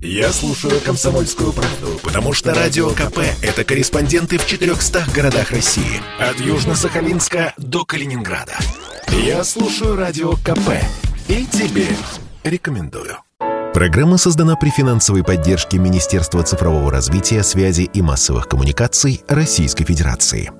Я слушаю «Комсомольскую правду», потому что «Радио КП» — это корреспонденты в 400 городах России. От Южно-Сахалинска до Калининграда. Я слушаю «Радио КП» и тебе рекомендую. Программа создана при финансовой поддержке Министерства цифрового развития, связи и массовых коммуникаций Российской Федерации.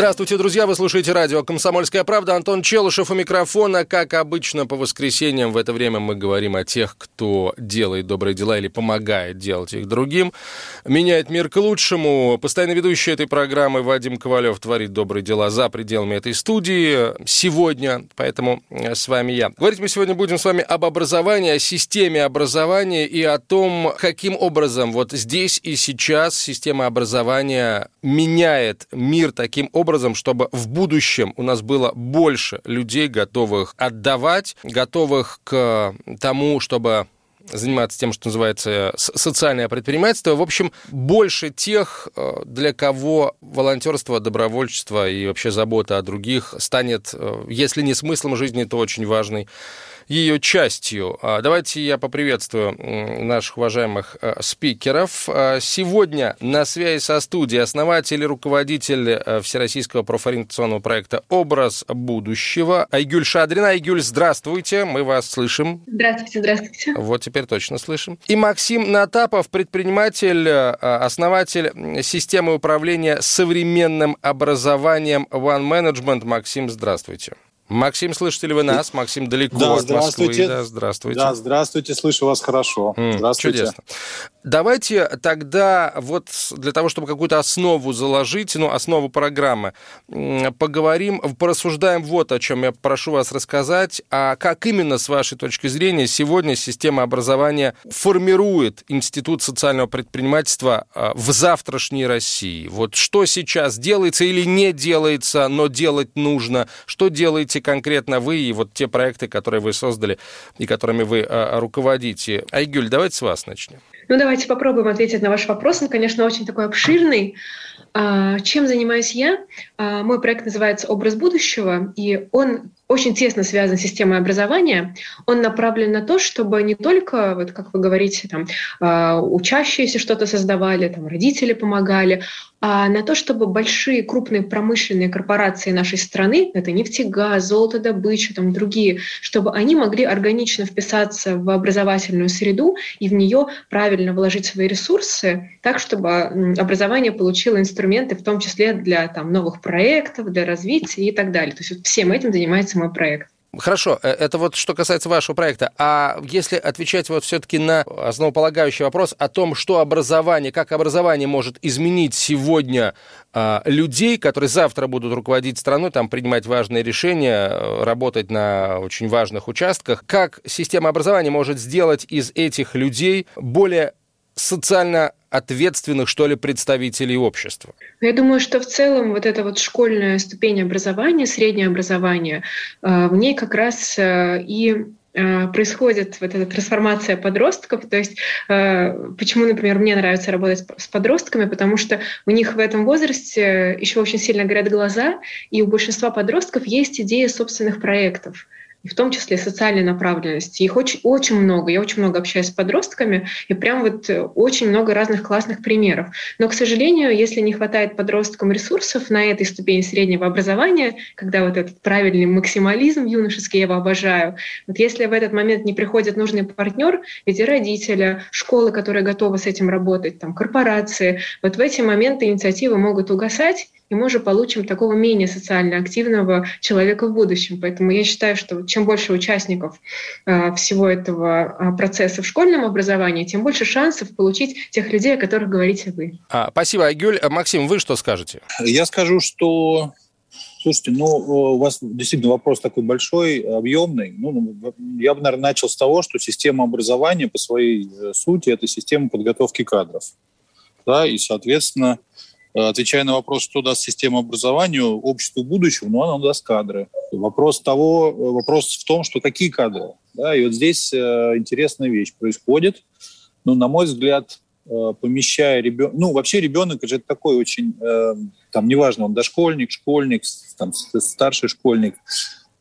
Здравствуйте, друзья! Вы слушаете радио «Комсомольская правда». Антон Челышев у микрофона. Как обычно, по воскресеньям в это время мы говорим о тех, кто делает добрые дела или помогает делать их другим. Меняет мир к лучшему. Постоянно ведущий этой программы Вадим Ковалев творит добрые дела за пределами этой студии сегодня. Поэтому э, с вами я. Говорить мы сегодня будем с вами об образовании, о системе образования и о том, каким образом вот здесь и сейчас система образования меняет мир таким образом, образом, чтобы в будущем у нас было больше людей, готовых отдавать, готовых к тому, чтобы заниматься тем, что называется социальное предпринимательство. В общем, больше тех, э, для кого волонтерство, добровольчество и вообще забота о других станет, э, если не смыслом жизни, то очень важной ее частью. А, давайте я поприветствую наших уважаемых э, спикеров. А, сегодня на связи со студией основатель и руководитель э, Всероссийского профориентационного проекта «Образ будущего» Айгюль Шадрина. Айгюль, здравствуйте, мы вас слышим. Здравствуйте, здравствуйте. Вот теперь точно слышим. И Максим Натапов, предприниматель, э, основатель системы управления современным образованием One Management. Максим, здравствуйте. Максим, слышите ли вы нас? Максим далеко да, от здравствуйте. Москвы. Да, здравствуйте. Да, здравствуйте, слышу вас хорошо. Mm, здравствуйте. Чудесно. Давайте тогда вот для того, чтобы какую-то основу заложить, ну, основу программы, поговорим, порассуждаем вот о чем я прошу вас рассказать, а как именно, с вашей точки зрения, сегодня система образования формирует Институт социального предпринимательства а, в завтрашней России? Вот что сейчас делается или не делается, но делать нужно? Что делаете конкретно вы и вот те проекты, которые вы создали и которыми вы а, руководите. Айгюль, давайте с вас начнем. Ну, давайте попробуем ответить на ваш вопрос. Он, конечно, очень такой обширный. А, чем занимаюсь я? А, мой проект называется «Образ будущего», и он очень тесно связан с системой образования. Он направлен на то, чтобы не только, вот как вы говорите, там, а, учащиеся что-то создавали, там, родители помогали, а на то, чтобы большие крупные промышленные корпорации нашей страны, это нефтегаз, золотодобыча, там, другие, чтобы они могли органично вписаться в образовательную среду и в нее правильно вложить свои ресурсы, так, чтобы образование получило инструменты, в том числе для там, новых проектов, для развития и так далее. То есть вот всем этим занимается мой проект. Хорошо, э, это вот что касается вашего проекта. А если отвечать вот все-таки на основополагающий вопрос о том, что образование, как образование может изменить сегодня а, людей, которые завтра будут руководить страной, там принимать важные решения, э, работать на очень важных участках, как система образования может сделать из этих людей более социально ответственных, что ли, представителей общества? Я думаю, что в целом вот эта вот школьная ступень образования, среднее образование, э, в ней как раз э, и э, происходит вот эта трансформация подростков. То есть почему, например, мне нравится работать с подростками, потому что у них в этом возрасте еще очень сильно горят глаза, и у большинства подростков есть идея собственных проектов и в том числе социальной направленности. Их очень, очень много. Я очень много общаюсь с подростками, и прям вот э, очень много разных классных примеров. Но, к сожалению, если не хватает подросткам ресурсов на этой ступени среднего образования, когда вот этот правильный максимализм юношеский, я его обожаю, вот если в этот момент не приходит нужный партнер, ведь и родители, школы, которые готовы с этим работать, там, корпорации, вот в эти моменты инициативы могут угасать, и мы уже получим такого менее социально активного человека в будущем. Поэтому я считаю, что чем больше участников э, всего этого э, процесса в школьном образовании, тем больше шансов получить тех людей, о которых говорите вы. А, спасибо, Айгюль. А, Максим, вы что скажете? Я скажу, что Слушайте, ну, у вас действительно вопрос такой большой, объемный. Ну, я бы, наверное, начал с того, что система образования по своей э, сути – это система подготовки кадров. Да, и, соответственно, Э, отвечая на вопрос, что даст система образования обществу будущего, ну, она даст кадры. Вопрос, того, э, вопрос в том, что какие кадры. Да, и вот здесь э, интересная вещь происходит. Ну, на мой взгляд, э, помещая ребенка... Ну, вообще ребенок это такой очень... Э, там неважно, он дошкольник, школьник, там, старший школьник,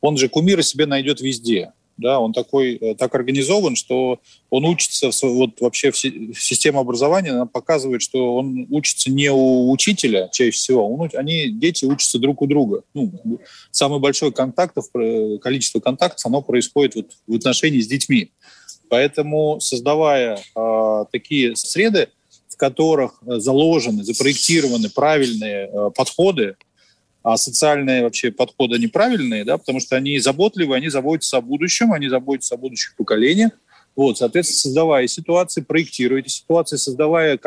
он же кумира себе найдет везде да, он такой, э, так организован, что он учится, вот вообще система образования она показывает, что он учится не у учителя чаще всего, он, они, дети учатся друг у друга. Ну, самое большое контактов, количество контактов, оно происходит вот в отношении с детьми. Поэтому, создавая э, такие среды, в которых заложены, запроектированы правильные э, подходы а социальные вообще подходы неправильные, да, потому что они заботливы, они заботятся о будущем, они заботятся о будущих поколениях. Вот, соответственно, создавая ситуации, проектируя эти ситуации, создавая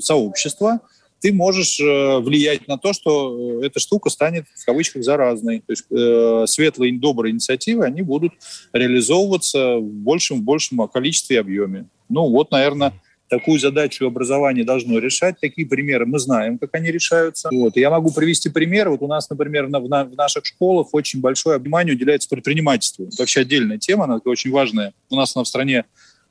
сообщество, ты можешь э, влиять на то, что э, эта штука станет, в кавычках, заразной. То есть э, светлые, добрые инициативы, они будут реализовываться в большем, в большем количестве и объеме. Ну вот, наверное, Такую задачу образование должно решать. Такие примеры мы знаем, как они решаются. Вот. я могу привести пример. Вот у нас, например, на, в, на, в наших школах очень большое внимание уделяется предпринимательству. Это вообще отдельная тема, она очень важная. У нас она в стране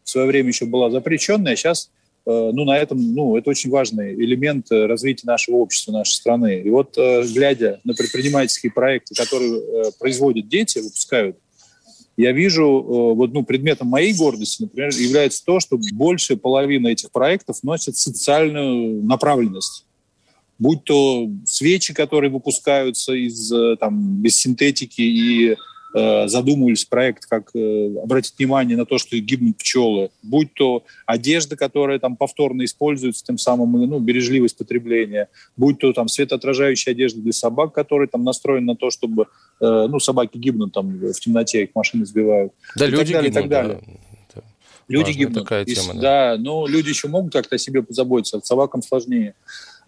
в свое время еще была запрещенная, а сейчас э, ну, на этом, ну, это очень важный элемент э, развития нашего общества, нашей страны. И вот, э, глядя на предпринимательские проекты, которые производят дети, выпускают, я вижу, э, вот, ну, предметом моей гордости, например, является то, что больше половины этих проектов носят социальную направленность. Будь то свечи, которые выпускаются из, э, там, без синтетики и Э, задумывались проект, как э, обратить внимание на то, что гибнут пчелы, будь то одежда, которая там повторно используется, тем самым ну, бережливость потребления, будь то там светоотражающая одежда для собак, которая там настроена на то, чтобы ну, собаки гибнут там в темноте, их машины сбивают. Да, и люди так далее, гибнут, так далее. Да. Люди гибнут. Такая тема, да. да, но люди еще могут как-то о себе позаботиться, а собакам сложнее.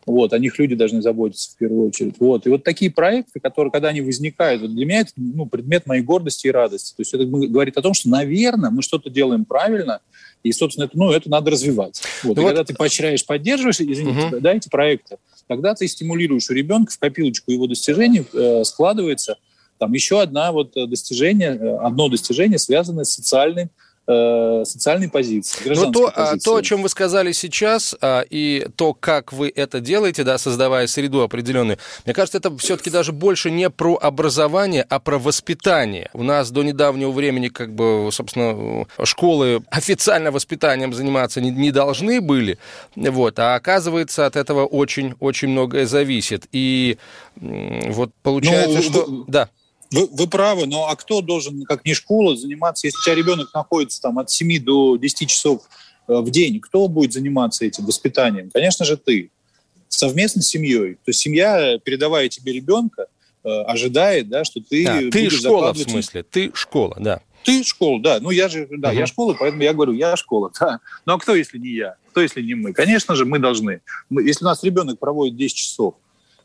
Вот, о них люди должны заботиться в первую очередь. Вот. И вот такие проекты, которые, когда они возникают, вот для меня это ну, предмет моей гордости и радости. То есть это говорит о том, что, наверное, мы что-то делаем правильно, и, собственно, это, ну, это надо развивать. Вот. Ну, и вот... когда ты поощряешь, поддерживаешь, извините, угу. да, эти проекты, тогда ты стимулируешь у ребенка в копилочку его достижений э, складывается там еще одна вот достижение, э, одно достижение, связанное с социальным Э, социальной позиции. Но то, а, позиции. то, о чем вы сказали сейчас, а, и то, как вы это делаете, да, создавая среду определенную, мне кажется, это все-таки даже больше не про образование, а про воспитание. У нас до недавнего времени, как бы, собственно, школы официально воспитанием заниматься не, не должны были, вот, а оказывается, от этого очень-очень многое зависит. И вот получается, ну, что... Да. Вы, вы правы, но а кто должен, как не школа, заниматься, если у тебя ребенок находится там от 7 до 10 часов э, в день, кто будет заниматься этим воспитанием? Конечно же, ты. Совместно с семьей. То есть семья, передавая тебе ребенка, э, ожидает, да, что ты... Да, ты школа, в смысле, ты школа, да. Ты школа, да. Ну, я же, да, uh-huh. я школа, поэтому я говорю, я школа, да. Ну, а кто, если не я? Кто, если не мы? Конечно же, мы должны. Мы, если у нас ребенок проводит 10 часов,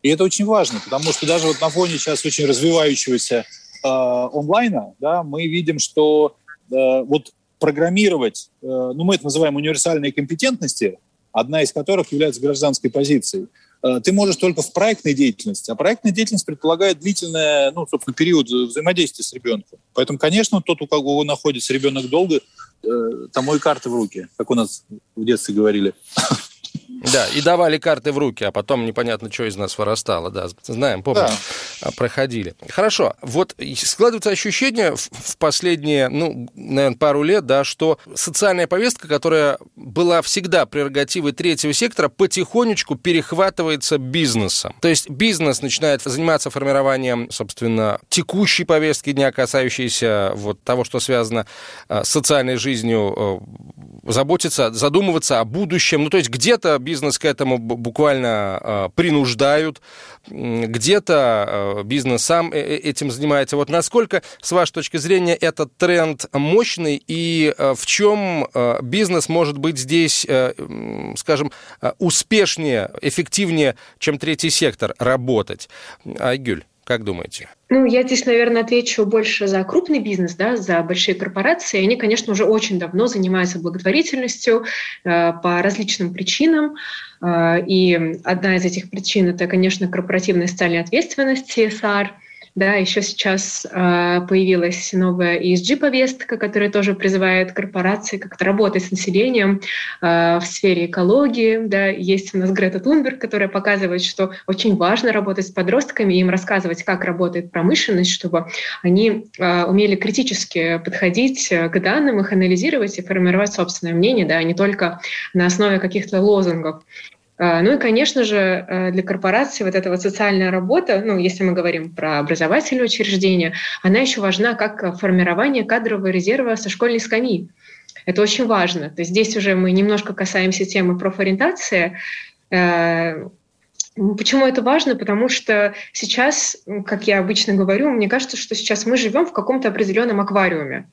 и это очень важно, потому что даже вот на фоне сейчас очень развивающегося э, онлайна, да, мы видим, что э, вот программировать, э, ну мы это называем универсальные компетентности, одна из которых является гражданской позицией, э, ты можешь только в проектной деятельности. А проектная деятельность предполагает длительный, ну, собственно, период взаимодействия с ребенком. Поэтому, конечно, тот, у кого находится ребенок долго, э, тому и карты в руки, как у нас в детстве говорили. Да, и давали карты в руки, а потом непонятно, что из нас вырастало. Да, знаем, помним, да. проходили. Хорошо, вот складывается ощущение в последние, ну, наверное, пару лет, да, что социальная повестка, которая была всегда прерогативой третьего сектора, потихонечку перехватывается бизнесом. То есть бизнес начинает заниматься формированием, собственно, текущей повестки дня, касающейся вот того, что связано э, с социальной жизнью, э, заботиться, задумываться о будущем. Ну, то есть где-то бизнес к этому буквально э, принуждают, где-то бизнес сам этим занимается. Вот насколько, с вашей точки зрения, этот тренд мощный и в чем бизнес может быть здесь, скажем, успешнее, эффективнее, чем третий сектор работать? Айгюль. Как думаете? Ну, я здесь, наверное, отвечу больше за крупный бизнес, да, за большие корпорации. Они, конечно, уже очень давно занимаются благотворительностью э, по различным причинам. Э, и одна из этих причин – это, конечно, корпоративная социальная ответственность CSR – да, еще сейчас э, появилась новая ESG-повестка, которая тоже призывает корпорации как-то работать с населением э, в сфере экологии, да, есть у нас Грета Тунберг, которая показывает, что очень важно работать с подростками, им рассказывать, как работает промышленность, чтобы они э, умели критически подходить к данным, их анализировать и формировать собственное мнение, да, а не только на основе каких-то лозунгов. А, ну и, конечно же, э, для корпорации вот эта вот социальная работа, ну, если мы говорим про образовательные учреждения, она еще важна как формирование кадрового резерва со школьной скамьи. Это очень важно. То есть здесь уже мы немножко касаемся темы профориентации. Э, почему это важно? Потому что сейчас, как я обычно говорю, мне кажется, что сейчас мы живем в каком-то определенном аквариуме.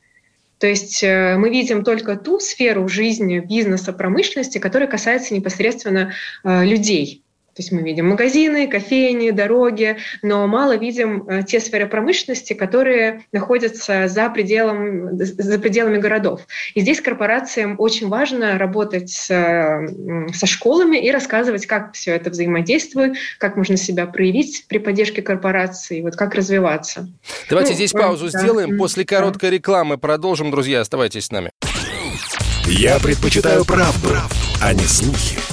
То есть э, мы видим только ту сферу жизни, бизнеса, промышленности, которая касается непосредственно э, людей. То есть мы видим магазины, кофейни, дороги, но мало видим э, те сферы промышленности, которые находятся за, пределом, за пределами городов. И здесь корпорациям очень важно работать с, со школами и рассказывать, как все это взаимодействует, как можно себя проявить при поддержке корпорации, вот как развиваться. Давайте ну, здесь паузу да. сделаем. После короткой да. рекламы продолжим. Друзья, оставайтесь с нами. Я предпочитаю правду, правду а не слухи.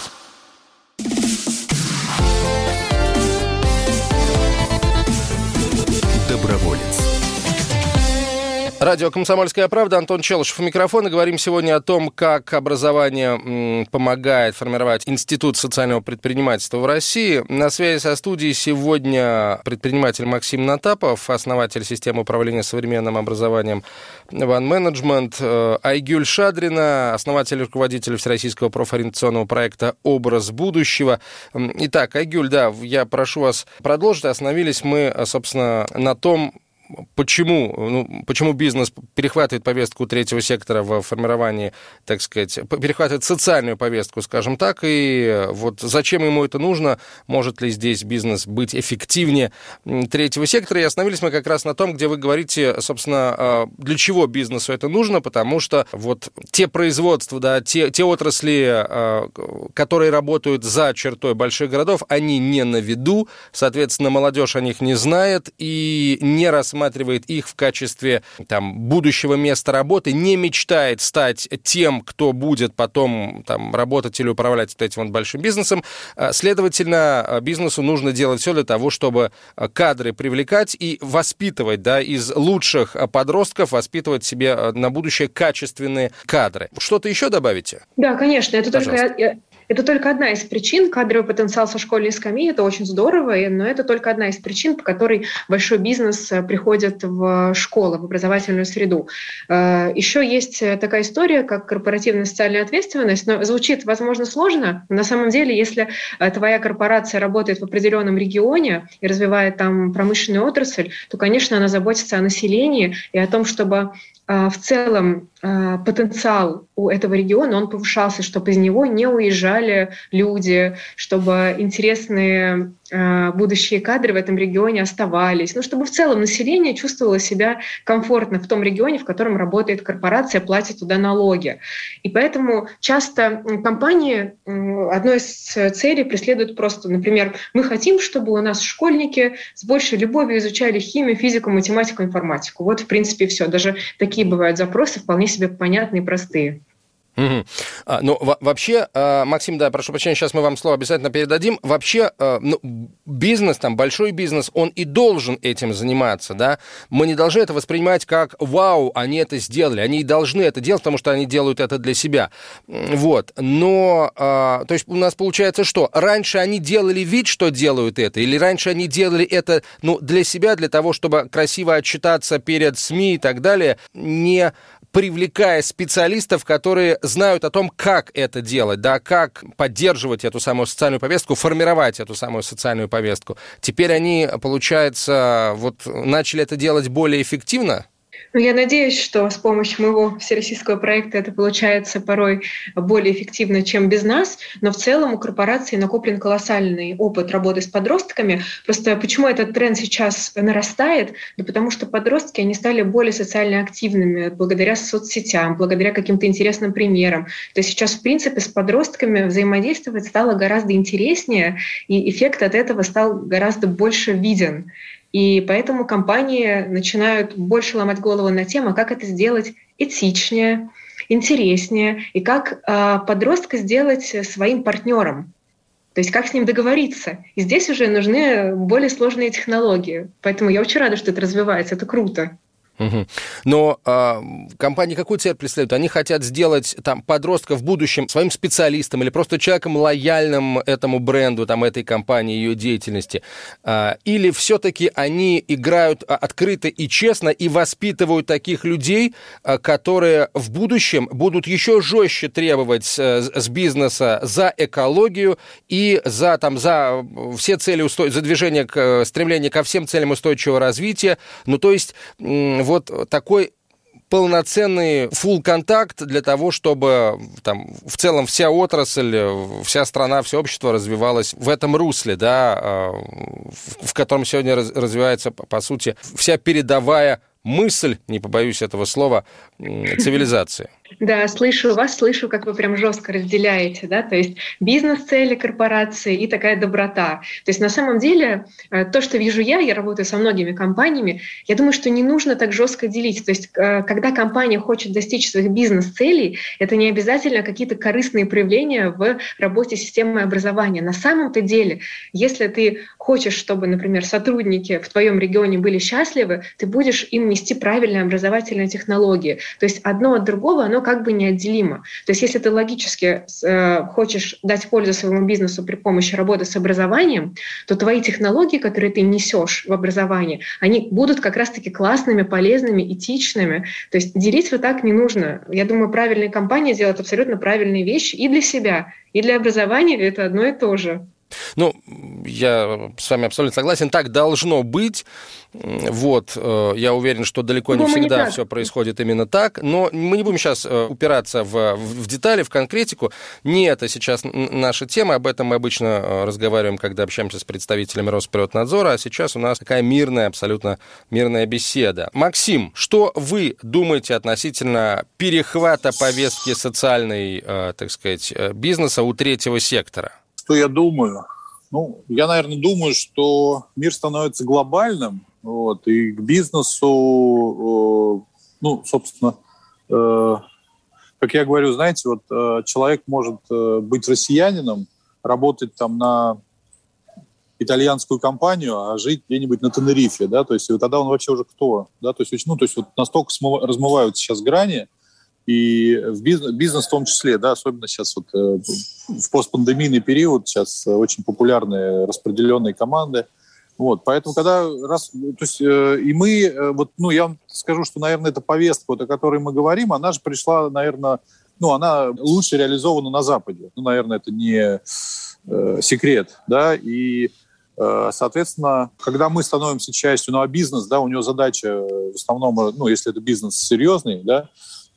Радио «Комсомольская правда», Антон Челышев у микрофона. Говорим сегодня о том, как образование помогает формировать Институт социального предпринимательства в России. На связи со студией сегодня предприниматель Максим Натапов, основатель системы управления современным образованием One Management, э, Айгюль Шадрина, основатель и руководитель Всероссийского профориентационного проекта «Образ будущего». Итак, Айгюль, да, я прошу вас продолжить. Остановились мы, собственно, на том, почему, ну, почему бизнес перехватывает повестку третьего сектора в формировании, так сказать, перехватывает социальную повестку, скажем так, и вот зачем ему это нужно, может ли здесь бизнес быть эффективнее третьего сектора, и остановились мы как раз на том, где вы говорите, собственно, а, для чего бизнесу это нужно, потому что вот те производства, да, те, те отрасли, а, которые работают за чертой больших городов, они не на виду, соответственно, молодежь о них не знает и не рассматривает рассматривает их в качестве там, будущего места работы, не мечтает стать тем, кто будет потом там, работать или управлять вот этим вот большим бизнесом. А, следовательно, а, бизнесу нужно делать все для того, чтобы а, кадры привлекать и воспитывать да, из лучших подростков, воспитывать себе на будущее качественные кадры. Что-то еще добавите? Да, конечно. Это Пожалуйста. только это только одна из причин. Кадровый потенциал со школьной скамьи – это очень здорово, но это только одна из причин, по которой большой бизнес э, приходит в школу, в образовательную среду. Э, Еще есть э, такая история, как корпоративная социальная ответственность, но звучит, возможно, сложно. Но на самом деле, если твоя корпорация работает в определенном регионе и развивает там промышленную отрасль, то, конечно, она заботится о населении и о том, чтобы в целом потенциал у этого региона, он повышался, чтобы из него не уезжали люди, чтобы интересные э, будущие кадры в этом регионе оставались, ну, чтобы в целом население чувствовало себя комфортно в том регионе, в котором работает корпорация, платит туда налоги. И поэтому часто компании одной из целей преследуют просто, например, мы хотим, чтобы у нас школьники с большей любовью изучали химию, физику, математику, информатику. Вот, в принципе, все. Даже такие бывают запросы, вполне себе понятные и простые. Угу. А, ну, вообще, а, Максим, да, прошу прощения, сейчас мы вам слово обязательно передадим. Вообще, а, ну, бизнес, там, большой бизнес, он и должен этим заниматься, да. Мы не должны это воспринимать как «Вау, они это сделали». Они и должны это делать, потому что они делают это для себя. Вот. Но, а, то есть у нас получается что? Раньше они делали вид, что делают это, или раньше они делали это, ну, для себя, для того, чтобы красиво отчитаться перед СМИ и так далее, не привлекая специалистов, которые знают о том, как это делать, да, как поддерживать эту самую социальную повестку, формировать эту самую социальную повестку. Теперь они, получается, вот начали это делать более эффективно? Ну, я надеюсь, что с помощью моего всероссийского проекта это получается порой более эффективно, чем без нас, но в целом у корпорации накоплен колоссальный опыт работы с подростками. Просто почему этот тренд сейчас нарастает? Да потому что подростки, они стали более социально активными благодаря соцсетям, благодаря каким-то интересным примерам. То есть сейчас, в принципе, с подростками взаимодействовать стало гораздо интереснее, и эффект от этого стал гораздо больше виден. И поэтому компании начинают больше ломать голову на тему, как это сделать этичнее, интереснее, и как э, подростка сделать своим партнером. То есть как с ним договориться. И здесь уже нужны более сложные технологии. Поэтому я очень рада, что это развивается. Это круто. Угу. Но э, компании какую цель преследуют? Они хотят сделать там подростка в будущем своим специалистом или просто человеком лояльным этому бренду, там, этой компании, ее деятельности. Э, или все-таки они играют открыто и честно и воспитывают таких людей, э, которые в будущем будут еще жестче требовать э, с бизнеса за экологию и за, там, за все цели, усто... за движение, к, стремление ко всем целям устойчивого развития. Ну, то есть вот такой полноценный full контакт для того, чтобы там в целом вся отрасль, вся страна, все общество развивалось в этом русле, да, а, в котором сегодня развивается, по сути, вся передовая мысль, не побоюсь этого слова, цивилизации. Да, слышу вас, слышу, как вы прям жестко разделяете, да, то есть бизнес-цели корпорации и такая доброта. То есть на самом деле э, то, что вижу я, я работаю со многими компаниями, я думаю, что не нужно так жестко делить. То есть э, когда компания хочет достичь своих бизнес-целей, это не обязательно какие-то корыстные проявления в работе системы образования. На самом-то деле, если ты хочешь, чтобы, например, сотрудники в твоем регионе были счастливы, ты будешь им нести правильные образовательные технологии. То есть одно от другого, оно как бы неотделимо. То есть если ты логически э, хочешь дать пользу своему бизнесу при помощи работы с образованием, то твои технологии, которые ты несешь в образование, они будут как раз-таки классными, полезными, этичными. То есть делить вот так не нужно. Я думаю, правильные компании делают абсолютно правильные вещи и для себя, и для образования это одно и то же. Ну, я с вами абсолютно согласен, так должно быть. Вот, э, я уверен, что далеко не всегда все происходит именно так, но мы не будем сейчас э, упираться в, в детали, в конкретику. Не это сейчас наша тема, об этом мы обычно э, разговариваем, когда общаемся с представителями Росприроднадзора, а сейчас у нас такая мирная, абсолютно мирная беседа. Максим, что вы думаете относительно перехвата повестки социальной, так сказать, бизнеса у третьего сектора? Что я думаю? Ну, я, наверное, думаю, что мир становится глобальным, вот, и к бизнесу, ну, собственно, э, как я говорю, знаете, вот э, человек может э, быть россиянином, работать там на итальянскую компанию, а жить где-нибудь на Тенерифе, да, то есть и тогда он вообще уже кто, да, то есть, ну, то есть вот настолько смыв... размываются сейчас грани, и в бизнес, бизнес в том числе, да, особенно сейчас вот э, в постпандемийный период, сейчас очень популярные распределенные команды. Вот, поэтому когда раз, то есть э, и мы, э, вот, ну, я вам скажу, что, наверное, эта повестка, вот, о которой мы говорим, она же пришла, наверное, ну, она лучше реализована на Западе. Ну, наверное, это не э, секрет, да, и э, Соответственно, когда мы становимся частью, ну а бизнес, да, у него задача в основном, ну, если это бизнес серьезный, да,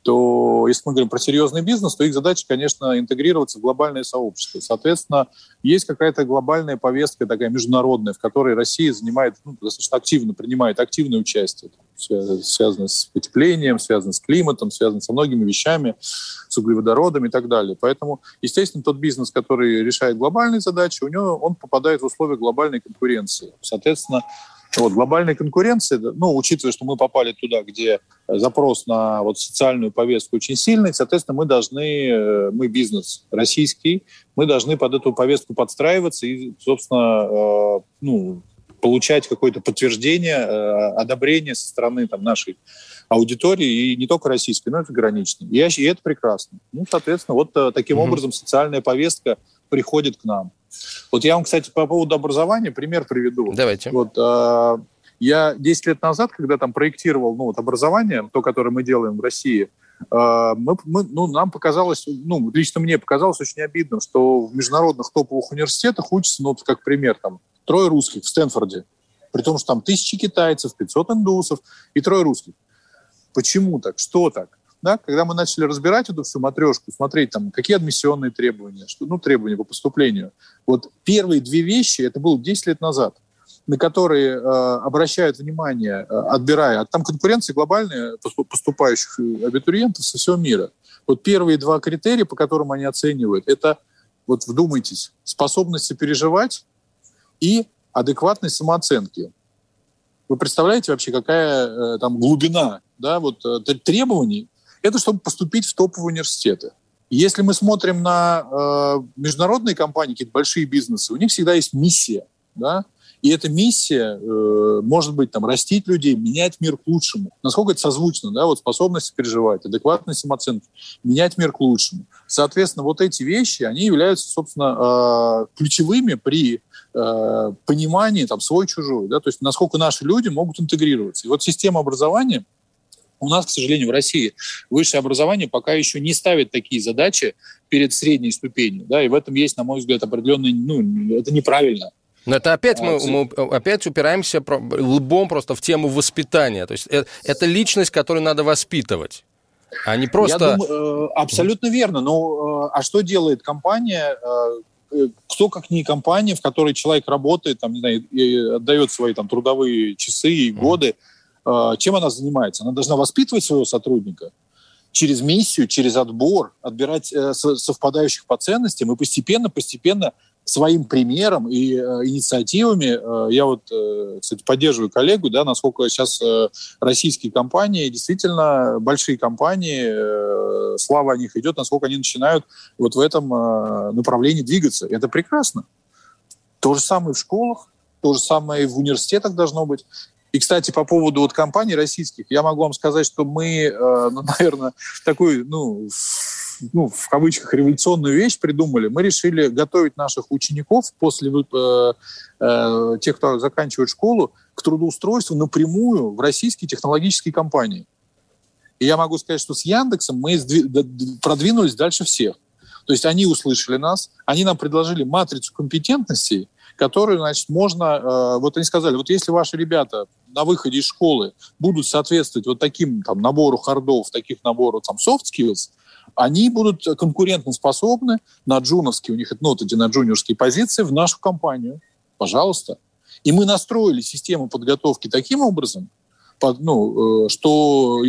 то если мы говорим про серьезный бизнес, то их задача, конечно, интегрироваться в глобальное сообщество. Соответственно, есть какая-то глобальная повестка такая международная, в которой Россия занимает, ну, достаточно активно принимает активное участие, связанное с потеплением, связанное с климатом, связанное со многими вещами, с углеводородами и так далее. Поэтому, естественно, тот бизнес, который решает глобальные задачи, у него он попадает в условия глобальной конкуренции. Соответственно, вот, глобальной конкуренции, ну, учитывая, что мы попали туда, где запрос на вот социальную повестку очень сильный, соответственно, мы должны, э, мы бизнес российский, мы должны под эту повестку подстраиваться и, собственно, э, ну, получать какое-то подтверждение, э, одобрение со стороны там, нашей аудитории, и не только российской, но и заграничной. И, и это прекрасно. Ну, соответственно, вот таким угу. образом социальная повестка приходит к нам. Вот я вам, кстати, по поводу образования пример приведу. Давайте. Вот, э, я 10 лет назад, когда там проектировал ну, вот, образование, то, которое мы делаем в России, э, мы, мы, ну, нам показалось, ну, лично мне показалось очень обидным, что в международных топовых университетах учатся, ну, вот как пример, там, трое русских в Стэнфорде, при том, что там тысячи китайцев, 500 индусов и трое русских. Почему так? Что так? Да, когда мы начали разбирать эту всю матрешку, смотреть, там, какие адмиссионные требования, что, ну, требования по поступлению. Вот первые две вещи, это было 10 лет назад, на которые э, обращают внимание, э, отбирая, там конкуренция глобальная поступающих абитуриентов со всего мира. Вот первые два критерия, по которым они оценивают, это, вот вдумайтесь, способность переживать и адекватность самооценки. Вы представляете вообще, какая э, там глубина да, вот, э, требований это чтобы поступить в топовые университеты. Если мы смотрим на э, международные компании, какие-то большие бизнесы, у них всегда есть миссия, да, и эта миссия э, может быть там растить людей, менять мир к лучшему. Насколько это созвучно, да, вот способность переживать, адекватность самооценки, менять мир к лучшему. Соответственно, вот эти вещи, они являются, собственно, э, ключевыми при э, понимании там свой-чужой, да, то есть насколько наши люди могут интегрироваться. И вот система образования у нас, к сожалению, в России высшее образование пока еще не ставит такие задачи перед средней ступенью. Да, и в этом есть, на мой взгляд, определенный... Ну, это неправильно. Но это опять мы, мы опять упираемся лбом просто в тему воспитания. То есть это, это личность, которую надо воспитывать. А не просто... Я думаю, э, абсолютно верно. Но э, а что делает компания? Э, кто, как не компания, в которой человек работает, там, не знаю, отдает свои там, трудовые часы и годы, mm а, чем она занимается? Она должна воспитывать своего сотрудника через миссию, через отбор, отбирать э, совпадающих по ценностям и постепенно, постепенно своим примером и э, инициативами, э, я вот, кстати, поддерживаю коллегу, да, насколько сейчас российские компании, действительно большие компании, слава о них идет, насколько они начинают вот в этом направлении двигаться. Это прекрасно. То же самое в школах, то же самое и в университетах должно быть. И, кстати, по поводу вот компаний российских, я могу вам сказать, что мы, э, ну, наверное, такую, ну, ну, в кавычках, революционную вещь придумали. Мы решили готовить наших учеников после э, э, тех, кто заканчивает школу, к трудоустройству напрямую в российские технологические компании. И я могу сказать, что с Яндексом мы продвинулись дальше всех. То есть они услышали нас, они нам предложили матрицу компетентностей, которую, значит, можно... Э, вот они сказали, вот если ваши ребята на выходе из школы будут соответствовать вот таким там, набору хардов, таких набору там, soft skills, они будут конкурентоспособны на джуновские, у них ну, вот эти на джуниорские позиции в нашу компанию. Пожалуйста. И мы настроили систему подготовки таким образом, ну, э, что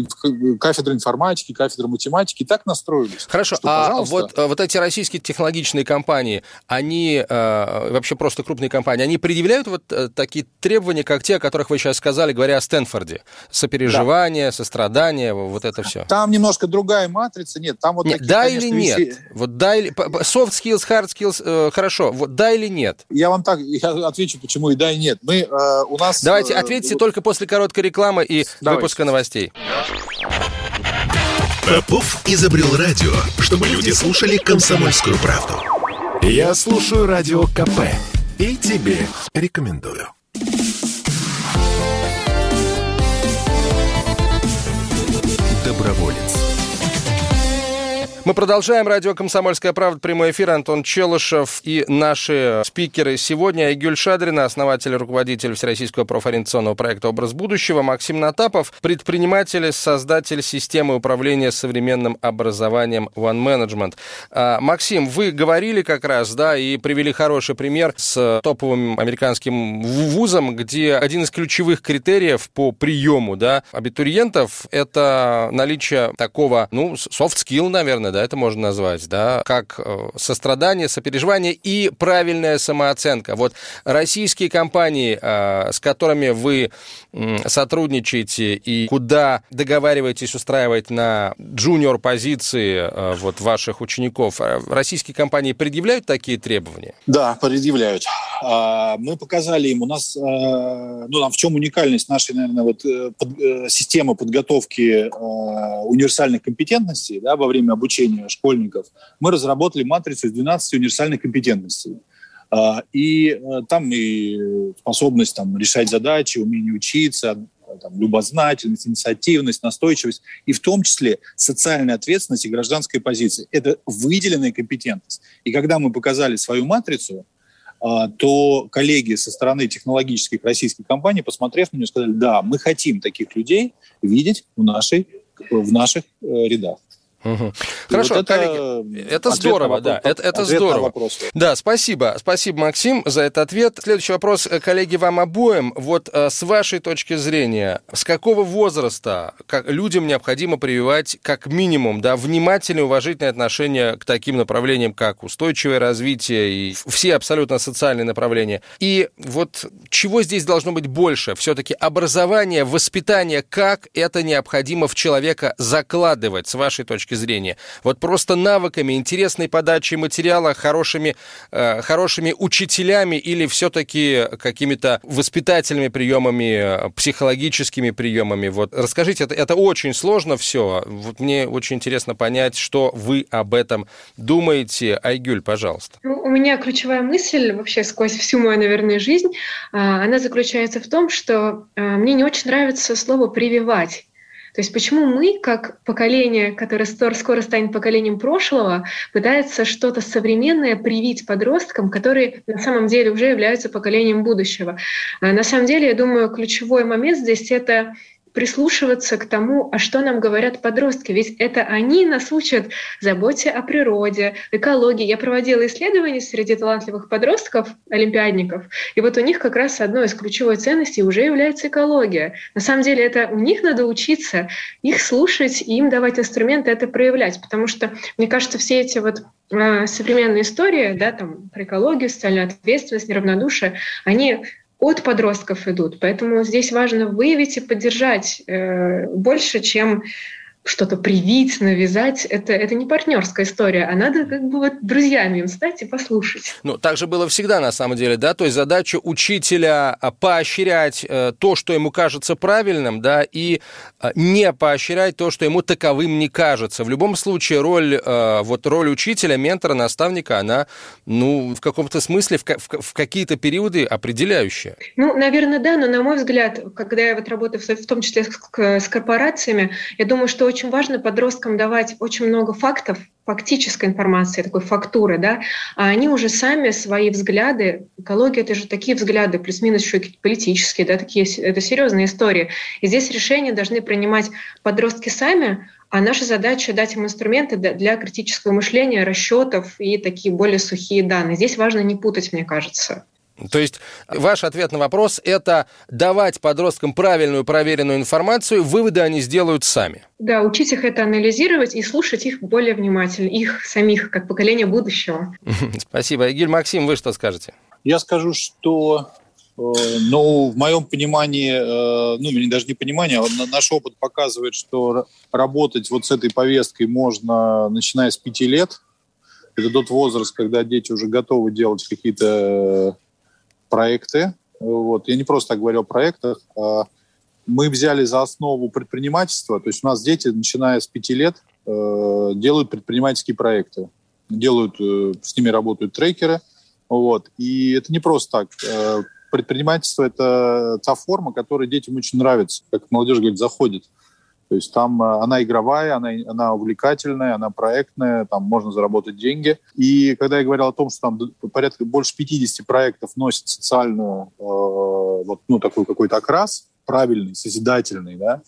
кафедра информатики, кафедра математики так настроились. Хорошо, что, а вот, э, вот эти российские технологичные компании, они, э, вообще просто крупные компании, они предъявляют вот такие требования, как те, о которых вы сейчас сказали, говоря о Стэнфорде? Сопереживание, да. сострадание, вот это все. Там немножко другая матрица, нет, там вот нет, такие, Да конечно, или нет? Вещи... Вот да или... Soft skills, hard skills, э, хорошо, вот да или нет? Я вам так я отвечу, почему и да, и нет. Мы, э, у нас... Давайте, ответьте э, только после короткой рекламы рекламы и Давайте. выпуска новостей. Попов изобрел радио, чтобы люди слушали комсомольскую правду. Я слушаю радио КП и тебе рекомендую. Мы продолжаем. Радио «Комсомольская правда». Прямой эфир. Антон Челышев и наши спикеры сегодня. Айгюль Шадрина, основатель и руководитель Всероссийского профориентационного проекта «Образ будущего». Максим Натапов, предприниматель, создатель системы управления современным образованием One Management. А, Максим, вы говорили как раз, да, и привели хороший пример с топовым американским вузом, где один из ключевых критериев по приему, да, абитуриентов – это наличие такого, ну, soft skill, наверное, да, это можно назвать, да, как э, сострадание, сопереживание и правильная самооценка. Вот российские компании, э, с которыми вы сотрудничаете и куда договариваетесь устраивать на джуниор позиции э, вот ваших учеников, российские компании предъявляют такие требования? Да, предъявляют. А, мы показали им, у нас, ну, там в чем уникальность нашей, наверное, вот системы подготовки универсальных компетентностей, да, во время обучения обучения школьников, мы разработали матрицу из 12 универсальных компетентностей. А, и э, там и способность там, решать задачи, умение учиться, там, любознательность, инициативность, настойчивость, и в том числе социальная ответственность и гражданская позиция. Это выделенная компетентность. И когда мы показали свою матрицу, а, то коллеги со стороны технологических российских компаний, посмотрев на нее, сказали, да, мы хотим таких людей видеть в, нашей, в наших э, рядах. Угу. Хорошо, вот это, коллеги, это здорово, вопрос, да, это, это здорово. Да, спасибо, спасибо, Максим, за этот ответ. Следующий вопрос, э, коллеги, вам обоим. Вот э, с вашей точки зрения, с какого возраста как, людям необходимо прививать как минимум, да, внимательное, уважительное отношение к таким направлениям, как устойчивое развитие и все абсолютно социальные направления? И вот чего здесь должно быть больше? Все-таки образование, воспитание, как это необходимо в человека закладывать, с вашей точки зрения. Вот просто навыками, интересной подачей материала, хорошими, э, хорошими учителями или все-таки какими-то воспитательными приемами, психологическими приемами. Вот расскажите, это, это очень сложно все. Вот мне очень интересно понять, что вы об этом думаете. Айгюль, пожалуйста. Ну, у меня ключевая мысль вообще сквозь всю мою, наверное, жизнь, а, она заключается в том, что а, мне не очень нравится слово «прививать». То есть почему мы, как поколение, которое скоро станет поколением прошлого, пытается что-то современное привить подросткам, которые на самом деле уже являются поколением будущего. А на самом деле, я думаю, ключевой момент здесь — это прислушиваться к тому, а что нам говорят подростки. Ведь это они нас учат заботе о природе, экологии. Я проводила исследования среди талантливых подростков, олимпиадников, и вот у них как раз одной из ключевой ценностей уже является экология. На самом деле это у них надо учиться, их слушать и им давать инструменты это проявлять, потому что, мне кажется, все эти вот э, современные истории, да, там, про экологию, социальную ответственность, неравнодушие, они от подростков идут. Поэтому здесь важно выявить и поддержать э, больше, чем что-то привить, навязать, это, это не партнерская история, а надо как бы вот друзьями им стать и послушать. Ну, так же было всегда на самом деле, да, то есть задача учителя а, поощрять э, то, что ему кажется правильным, да, и э, не поощрять то, что ему таковым не кажется. В любом случае роль, э, вот роль учителя, ментора, наставника, она, ну, в каком-то смысле в, в, в какие-то периоды определяющая. Ну, наверное, да, но на мой взгляд, когда я вот работаю в, в том числе с, с корпорациями, я думаю, что очень важно подросткам давать очень много фактов, фактической информации, такой фактуры, да, а они уже сами свои взгляды, экология — это же такие взгляды, плюс-минус еще политические, да, такие, это серьезные истории. И здесь решения должны принимать подростки сами, а наша задача дать им инструменты для критического мышления, расчетов и такие более сухие данные. Здесь важно не путать, мне кажется. То есть ваш ответ на вопрос – это давать подросткам правильную, проверенную информацию, выводы они сделают сами. Да, учить их это анализировать и слушать их более внимательно, их самих, как поколение будущего. Спасибо. Игиль Максим, вы что скажете? Я скажу, что э, ну, в моем понимании, э, ну, даже не понимание, а наш опыт показывает, что работать вот с этой повесткой можно, начиная с пяти лет. Это тот возраст, когда дети уже готовы делать какие-то проекты. Вот. Я не просто так говорю о проектах. А мы взяли за основу предпринимательство. То есть у нас дети, начиная с пяти лет, э, делают предпринимательские проекты. Делают, э, с ними работают трекеры. Вот. И это не просто так. Э, предпринимательство – это та форма, которая детям очень нравится. Как молодежь говорит, заходит. То есть там э, она игровая, она, она увлекательная, она проектная, там можно заработать деньги. И когда я говорил о том, что там порядка больше 50 проектов носят социальную, э, вот, ну, такой какой-то окрас, правильный, созидательный, да,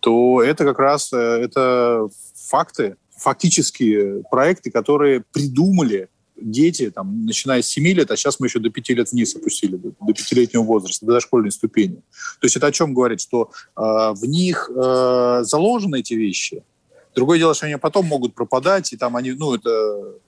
то это как раз э, это факты, фактические проекты, которые придумали дети, там, начиная с 7 лет, а сейчас мы еще до 5 лет вниз опустили, до, до 5-летнего возраста, до дошкольной ступени. То есть это о чем говорит, что э, в них э, заложены эти вещи. Другое дело, что они потом могут пропадать, и там они, ну, это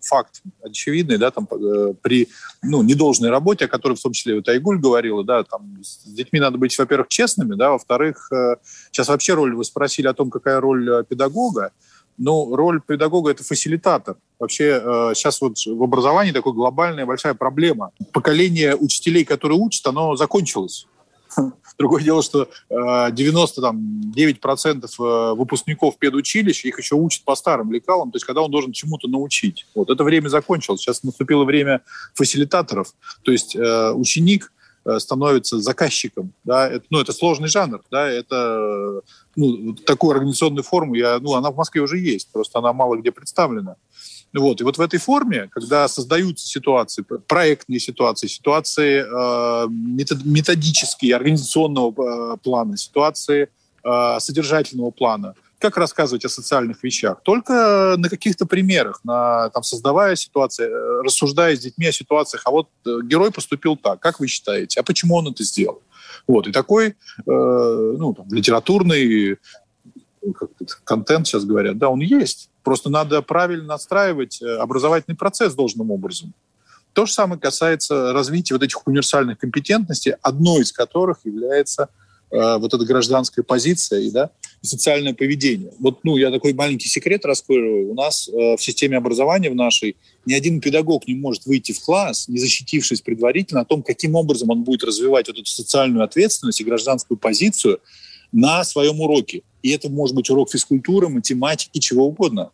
факт очевидный, да, там э, при, ну, недолжной работе, о которой в том числе вот Айгуль говорила, да, там с детьми надо быть, во-первых, честными, да, во-вторых, э, сейчас вообще роль, вы спросили о том, какая роль э, педагога, ну, роль педагога – это фасилитатор. Вообще э, сейчас вот в образовании такая глобальная большая проблема. Поколение учителей, которые учат, оно закончилось. Другое дело, что 99% э, выпускников педучилища их еще учат по старым лекалам, то есть когда он должен чему-то научить. Вот это время закончилось. Сейчас наступило время фасилитаторов. То есть э, ученик Э, становится заказчиком. Да? Это, ну, это сложный жанр. Да? Это, ну, такую организационную форму, я, ну, она в Москве уже есть, просто она мало где представлена. Вот. И вот в этой форме, когда создаются ситуации, проектные ситуации, ситуации э, методические, организационного э, плана, ситуации э, содержательного плана, как рассказывать о социальных вещах? Только на каких-то примерах, на, там, создавая ситуации, э, рассуждая с детьми о ситуациях. А вот э, герой поступил так, как вы считаете? А почему он это сделал? Вот. И такой э, ну, там, литературный контент, сейчас говорят, да, он есть. Просто надо правильно настраивать э, образовательный процесс должным образом. То же самое касается развития вот этих универсальных компетентностей, одной из которых является э, вот эта гражданская позиция и, да, и социальное поведение. Вот, ну, я такой маленький секрет раскрою. У нас э, в системе образования в нашей ни один педагог не может выйти в класс, не защитившись предварительно о том, каким образом он будет развивать вот эту социальную ответственность и гражданскую позицию на своем уроке. И это может быть урок физкультуры, математики, чего угодно.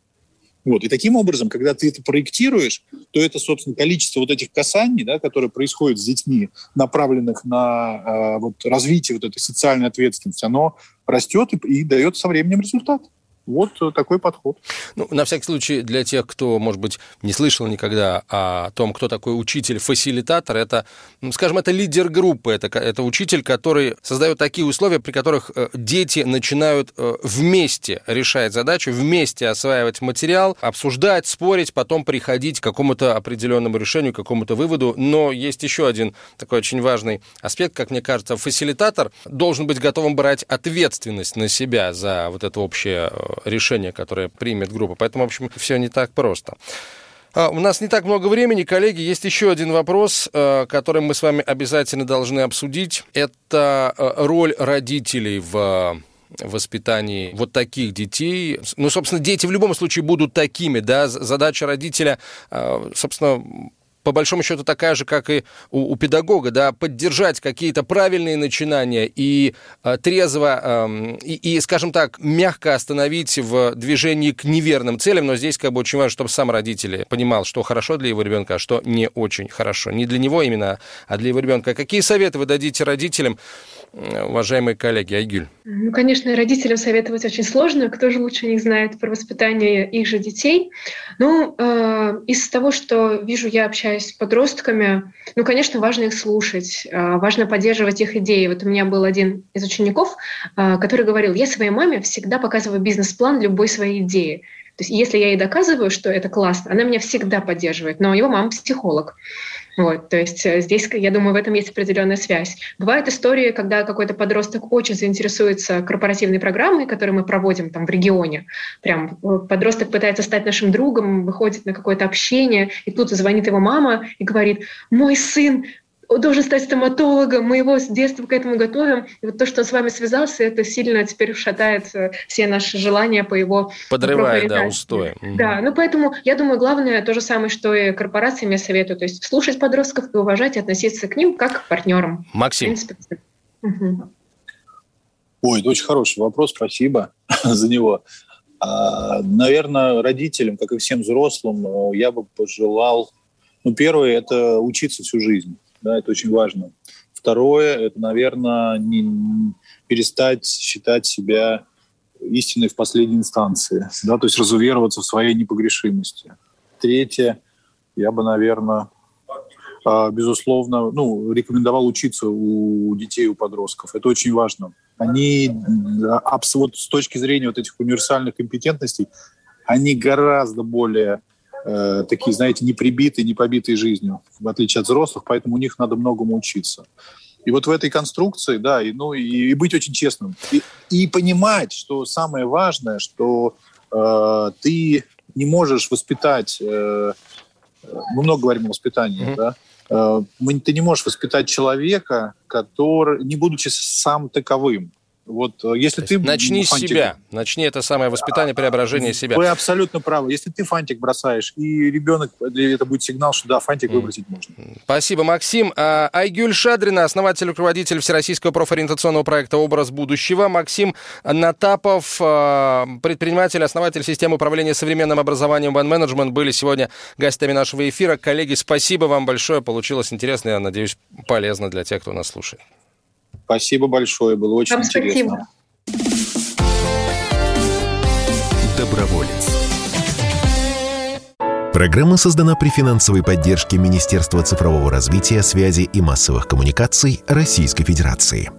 Вот. И таким образом, когда ты это проектируешь, то это, собственно, количество вот этих касаний, да, которые происходят с детьми, направленных на э, вот, развитие вот этой социальной ответственности, оно растет и, и дает со временем результат. Вот э, такой подход. Ну, на всякий случай, для тех, кто, может быть, не слышал никогда о том, кто такой учитель-фасилитатор, это, скажем, это лидер группы, это, это учитель, который создает такие условия, при которых э, дети начинают э, вместе решать задачу, вместе осваивать материал, обсуждать, спорить, потом приходить к какому-то определенному решению, к какому-то выводу. Но есть еще один такой очень важный аспект, как мне кажется, фасилитатор должен быть готовым брать ответственность на себя за вот это общее решение, которое примет группа. Поэтому, в общем, все не так просто. А, у нас не так много времени, коллеги. Есть еще один вопрос, э, который мы с вами обязательно должны обсудить. Это э, роль родителей в воспитании вот таких детей. Ну, собственно, дети в любом случае будут такими, да. Задача родителя, э, собственно, по большому счету такая же, как и у, у педагога, да, поддержать какие-то правильные начинания и э, трезво, э, и, и, скажем так, мягко остановить в движении к неверным целям, но здесь как бы очень важно, чтобы сам родитель понимал, что хорошо для его ребенка, а что не очень хорошо. Не для него именно, а для его ребенка. Какие советы вы дадите родителям, уважаемые коллеги, Айгюль? Ну, конечно, родителям советовать очень сложно. Кто же лучше них знает про воспитание их же детей? Ну, э, из того, что вижу, я общаюсь с подростками, ну, конечно, важно их слушать, э, важно поддерживать их идеи. Вот у меня был один из учеников, э, который говорил, я своей маме всегда показываю бизнес-план любой своей идеи. То есть если я ей доказываю, что это классно, она меня всегда поддерживает. Но его мама психолог. Вот, то есть э, здесь, я думаю, в этом есть определенная связь. Бывают истории, когда какой-то подросток очень заинтересуется корпоративной программой, которую мы проводим там в регионе. Прям э, подросток пытается стать нашим другом, выходит на какое-то общение, и тут звонит его мама и говорит, мой сын должен стать стоматологом, мы его с детства к этому готовим. И вот то, что он с вами связался, это сильно теперь шатает э, все наши желания по его Подрывает, да, устои. Да, ну поэтому я думаю, главное то же самое, что и корпорациям я советую, то есть слушать подростков и уважать, и относиться к ним как к партнерам. Максим. принципе, угу. Ой, это очень хороший вопрос, спасибо за него. А, наверное, родителям, как и всем взрослым, э, я бы пожелал, ну, первое, это учиться всю жизнь да, это очень важно. Второе, это, наверное, не перестать считать себя истиной в последней инстанции, да, то есть разувероваться в своей непогрешимости. Третье, я бы, наверное, а, безусловно, ну, рекомендовал учиться у детей, у подростков. Это очень важно. Они, вот с точки зрения вот этих универсальных компетентностей, они гораздо более э, такие, знаете, не прибитые, не побитые жизнью, в отличие от взрослых, поэтому у них надо многому учиться. И вот в этой конструкции, да, и, ну, и, и быть очень честным. И, и понимать, что самое важное, что э, ты не можешь воспитать, э, мы много говорим о воспитании, mm-hmm. да, э, ты не можешь воспитать человека, который, не будучи сам таковым. Вот э, если ты начни с себя, начни это самое воспитание, преображение себя. Вы абсолютно правы. Если ты фантик бросаешь, и ребенок, это будет сигнал, что да, фантик выбросить можно. Спасибо, Максим. А, Айгюль Шадрина, основатель и руководитель Всероссийского профориентационного проекта «Образ будущего». Максим Натапов, а, предприниматель, основатель системы управления современным образованием One Management, были сегодня гостями нашего эфира. Коллеги, спасибо вам большое. Получилось интересно, я надеюсь, полезно для тех, кто нас слушает. Спасибо большое, было очень Вам интересно. Спасибо. Доброволец. Программа создана при финансовой поддержке Министерства цифрового развития, связи и массовых коммуникаций Российской Федерации.